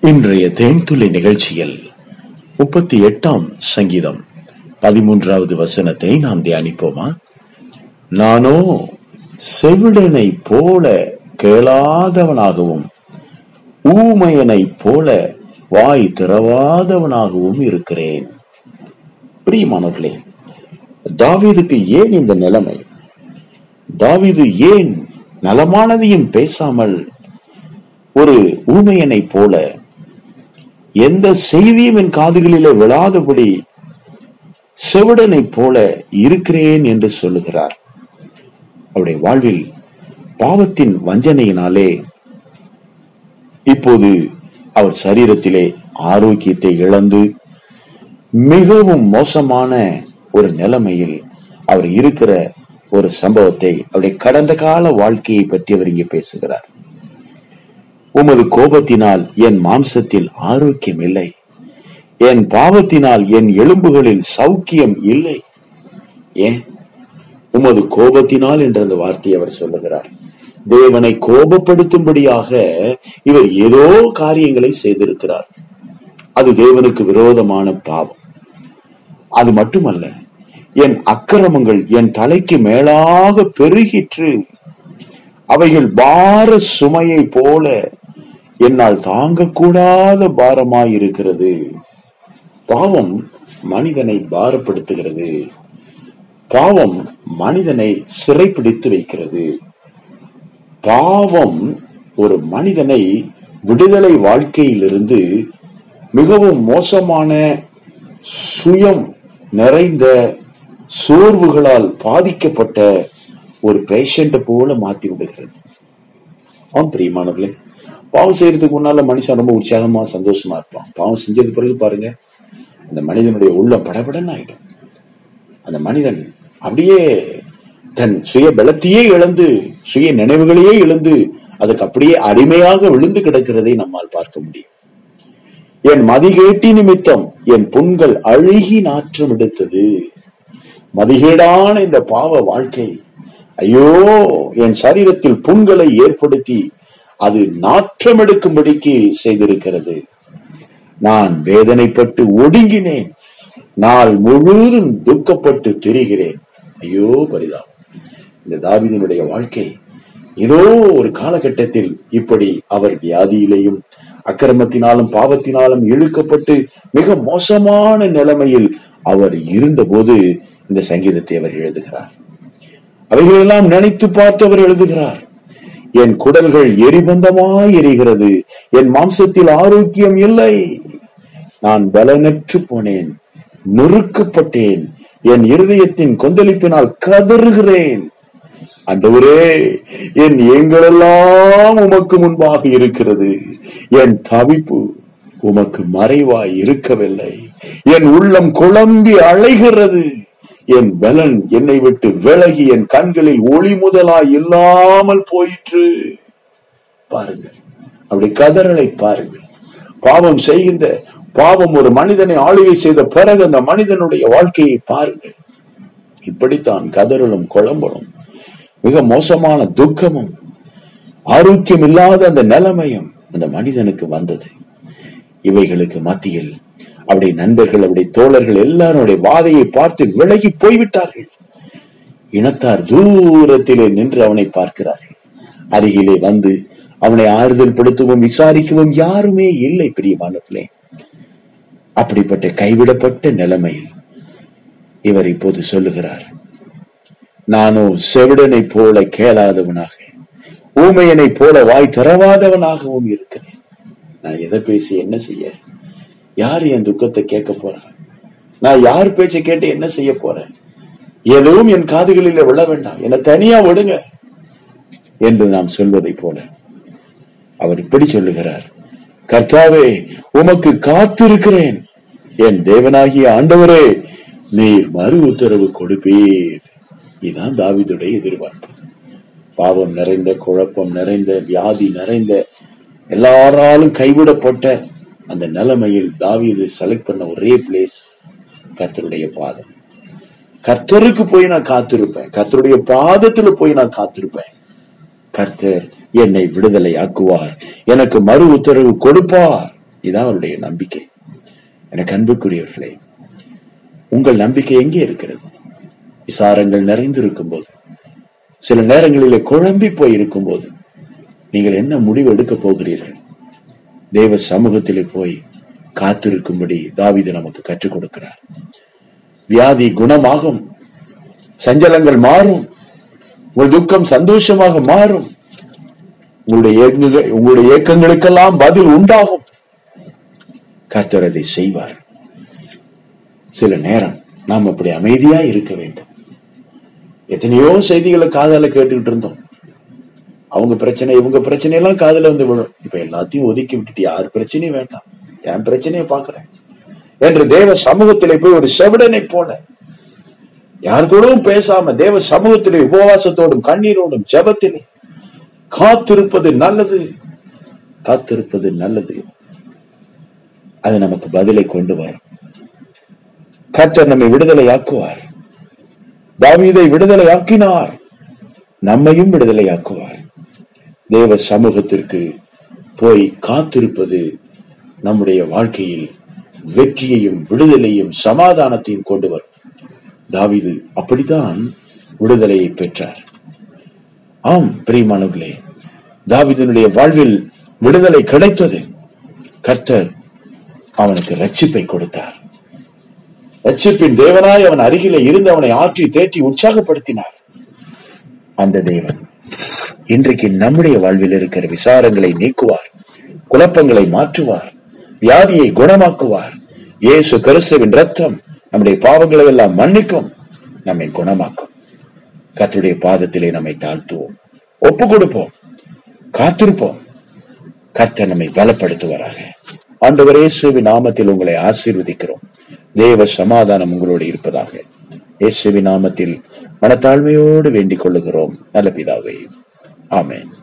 இன்றைய தேன்துளி நிகழ்ச்சியில் முப்பத்தி எட்டாம் சங்கீதம் பதிமூன்றாவது வசனத்தை நாம் தியானிப்போமா? நானோ செவிடனை போல கேளாதவனாகவும் ஊமையனைப் போல வாய் திறவாதவனாகவும் இருக்கிறேன். பிரியமானவர்களே தாவீதுக்கு ஏன் இந்த நிலைமை? தாவீது ஏன் நலமானதையும் பேசாமல் ஒரு ஊமையனைப் போல எந்த செய்தியும் என் காதுகளிலே விழாதபடி செவிடனை போல இருக்கிறேன் என்று சொல்லுகிறார். அவருடைய வாழ்வில் பாவத்தின் வஞ்சனையினாலே இப்போது அவர் சரீரத்திலே ஆரோக்கியத்தை இழந்து மிகவும் மோசமான ஒரு நிலைமையில் அவர் இருக்கிற ஒரு சம்பவத்தை அவருடைய கடந்த கால வாழ்க்கையை பற்றி அவர் இங்கே பேசுகிறார். உமது கோபத்தினால் என் மாம்சத்தில் ஆரோக்கியம் இல்லை என் பாவத்தினால் என் எலும்புகளில் சௌக்கியம் இல்லை. ஏன்? உமது கோபத்தினால் என்ற அந்த வார்த்தையை அவர் சொல்லுகிறார். தேவனை கோபப்படுத்தும்படியாக இவர் ஏதோ காரியங்களை செய்திருக்கிறார். அது தேவனுக்கு விரோதமான பாவம். அது மட்டுமல்ல என் அக்கிரமங்கள் என் தலைக்கு மேலாக பெருகிற்று. அவைகள் பார சுமையை போல என்னால் தாங்கக்கூடாத பாரமாயிருக்கிறது. பாவம் மனிதனை பாரப்படுத்துகிறது. பாவம் மனிதனை சிறைப்பிடித்து வைக்கிறது. பாவம் ஒரு மனிதனை விடுதலை வாழ்க்கையிலிருந்து மிகவும் மோசமான சுயம் நிறைந்த சோர்வுகளால் பாதிக்கப்பட்ட ஒரு பேஷண்ட் போல மாத்தி விடுகிறது. ஆம் பிரியமானவர்களே பாவம் செய்யறதுக்கு முன்னால மனுஷன் ரொம்ப உற்சாகமா சந்தோஷமா இருப்பான். பாவம் செஞ்சது பிறகு பாருங்க அந்த மனிதனுடைய உள்ள படபடன்னு ஆயிடும். அந்த மனிதன் அப்படியே தன் சுய பலத்தையே இழந்து சுய நினைவுகளையே இழந்து அதற்கு அப்படியே அடிமையாக விழுந்து கிடக்கிறதை நம்மால் பார்க்க முடியும். என் மதிகேட்டி நிமித்தம் என் புண்கள் அழுகி நாற்றம் எடுத்தது. மதிகேடான இந்த பாவ வாழ்க்கை ஐயோ என் சரீரத்தில் புண்களை ஏற்படுத்தி அது நாற்றம் எடுக்கும்படிக்கு செய்திருக்கிறது. நான் வேதனைப்பட்டு ஒடுங்கினேன். நாள் முழுவதும் துக்கப்பட்டு திரிகிறேன். ஐயோ பரிதாபம். இந்த தாவிதனுடைய வாழ்க்கை ஏதோ ஒரு காலகட்டத்தில் இப்படி அவர் வியாதியிலேயும் அக்கிரமத்தினாலும் பாவத்தினாலும் இழுக்கப்பட்டு மிக மோசமான நிலைமையில் அவர் இருந்தபோது இந்த சங்கீதத்தை அவர் எழுதுகிறார். அவைகளெல்லாம் நினைத்து பார்த்து அவர் எழுதுகிறார். என் குடல்கள் எரிபந்தமாய் எரிகிறது. என் மாம்சத்தில் ஆரோக்கியம் இல்லை. நான் பலனற்று போனேன். நொறுக்கப்பட்டேன். என் இருதயத்தின் கொந்தளிப்பினால் கதறுகிறேன். அண்டவரே என் எங்களெல்லாம் உமக்கு முன்பாக இருக்கிறது. என் தவிப்பு உமக்கு மறைவாய் இருக்கவில்லை. என் உள்ளம் குழம்பி அலைகிறது. என் பலன் என்னை விட்டு விலகி என் கண்களில் ஒளி முதலாய் இல்லாமல் போயிற்று. பாருங்கள். அப்படி கதறலை பாருங்கள். பாவம் செய்கின்ற பாவம் ஒரு மனிதனை ஆளுகை செய்த பிறகு அந்த மனிதனுடைய வாழ்க்கையை பாருங்கள். இப்படித்தான் கதறலும் குழம்பலும் மிக மோசமான துக்கமும் ஆரோக்கியம் இல்லாத அந்த நிலைமையும் அந்த மனிதனுக்கு வந்தது. இவைகளுக்கு மத்தியில் அவருடைய நண்பர்கள் அவருடைய தோழர்கள் எல்லாருடைய வாதையை பார்த்து விலகி போய்விட்டார்கள். இனத்தார் தூரத்திலே நின்று அவனை பார்க்கிறார்கள். அருகிலே வந்து அவனை ஆறுதல் படுத்தவும் விசாரிக்கவும் யாருமே இல்லை பிரியமானவர்களே. அப்படிப்பட்ட கைவிடப்பட்ட நிலைமையில் இவர் இப்போது சொல்லுகிறார் நானோ செவிடனை போல கேளாதவனாக ஊமையனை போல வாய் தரவாதவனாகவும் இருக்கிறேன். நான் எதை பேசி என்ன செய்ய யார் என் துக்கத்தை கேட்க போறாங்க நான் யார் பேச்சை கேட்டு என்ன செய்ய போறேன்? எதுவும் என் காதுகளில விழ வேண்டாம். என்னை தனியா விடுங்க என்று நாம் சொல்வதை போல அவர் இப்படி சொல்லுகிறார். கர்த்தாவே உமக்கு காத்திருக்கிறேன். என் தேவனாகிய ஆண்டவரே நீர் மறு உத்தரவு கொடுப்பீர். இதுதான் தாவிதுடைய எதிர்பார்ப்பு. பாவம் நிறைந்த குழப்பம் நிறைந்த வியாதி நிறைந்த எல்லாராலும் கைவிடப்பட்ட அந்த நிலைமையில் தாவீது செலக்ட் பண்ண ஒரே பிளேஸ் கர்த்தருடைய பாதம். கர்த்தருக்கு போய் நான் காத்திருப்பேன். கர்த்தருடைய பாதத்துல போய் நான் காத்திருப்பேன். கர்த்தர் என்னை விடுதலை ஆக்குவார். எனக்கு மறு உத்தரவு கொடுப்பார். இதான் அவருடைய நம்பிக்கை. எனக்கு அன்புக்குரியவர்களே உங்கள் நம்பிக்கை எங்கே இருக்கிறது? விசாரங்கள் நிறைந்திருக்கும் போது சில நேரங்களிலே குழம்பி போய் இருக்கும் போது நீங்கள் என்ன முடிவு எடுக்க போகிறீர்கள்? தேவ சமூகத்திலே போய் காத்திருக்கும்படி தாவிது நமக்கு கற்றுக் கொடுக்கிறார். வியாதி குணமாகும். சஞ்சலங்கள் மாறும். உங்கள் துக்கம் சந்தோஷமாக மாறும். உங்களுடைய உங்களுடைய ஏக்கங்களுக்கெல்லாம் பதில் உண்டாகும். கர்த்தர் அதை செய்வார். சில நேரம் நாம் அப்படி அமைதியா இருக்க வேண்டும். எத்தனையோ செய்திகளை காதால கேட்டுக்கிட்டு இருந்தோம். அவங்க பிரச்சனை இவங்க பிரச்சனை எல்லாம் காதுல வந்து விழும். இப்ப எல்லாத்தையும் ஒதுக்கி விட்டுட்டு யார் பிரச்சனையும் வேண்டாம். என் பிரச்சனையை பாக்குறேன் என்று தேவ சமூகத்திலே போய் ஒரு செவிடனை போல யார் கூடவும் பேசாம தேவ சமூகத்திலே உபவாசத்தோடும் கண்ணீரோடும் ஜபத்திலே காத்திருப்பது நல்லது. காத்திருப்பது நல்லது. அது நமக்கு பதிலை கொண்டு வரும். கர்த்தர் நம்மை விடுதலையாக்குவார். தாவீதை விடுதலையாக்கினார். நம்மையும் விடுதலையாக்குவார். தேவ சமூகத்திற்கு போய் காத்திருப்பது நம்முடைய வாழ்க்கையில் வெற்றியையும் விடுதலையும் சமாதானத்தையும் கொண்டு வரும். தாவிது அப்படித்தான் விடுதலையை பெற்றார். ஆம் பிரியமானவர்களே தாவிதனுடைய வாழ்வில் விடுதலை கிடைத்தது. கர்த்தர் அவனுக்கு ரட்சிப்பை கொடுத்தார். ரட்சிப்பின் தேவனாய் அவன் அருகிலே இருந்து அவனை ஆற்றி தேற்றி உற்சாகப்படுத்தினார். அந்த தேவன் இன்றைக்கு நம்முடைய வாழ்வில் இருக்கிற விசாரங்களை நீக்குவார் குழப்பங்களை மாற்றுவார் வியாதியை குணமாக்குவார். இயேசு கிறிஸ்துவின் ரத்தம் நம்முடைய பாவங்களை எல்லாம் மன்னிக்கும் நம்மை குணமாக்கும். கத்துடைய பாதத்திலே நம்மை தாழ்த்துவோம் ஒப்பு கொடுப்போம் காத்திருப்போம். கத்த நம்மை பலப்படுத்துவராக. ஆண்டவர் இயேசுவின் நாமத்தில் உங்களை ஆசீர்வதிக்கிறோம். தேவ சமாதானம் உங்களோடு இருப்பதாக இயேசுவின் நாமத்தில் மனத்தாழ்மையோடு வேண்டிக் கொள்ளுகிறோம். நல்ல பிதாவே. Amen.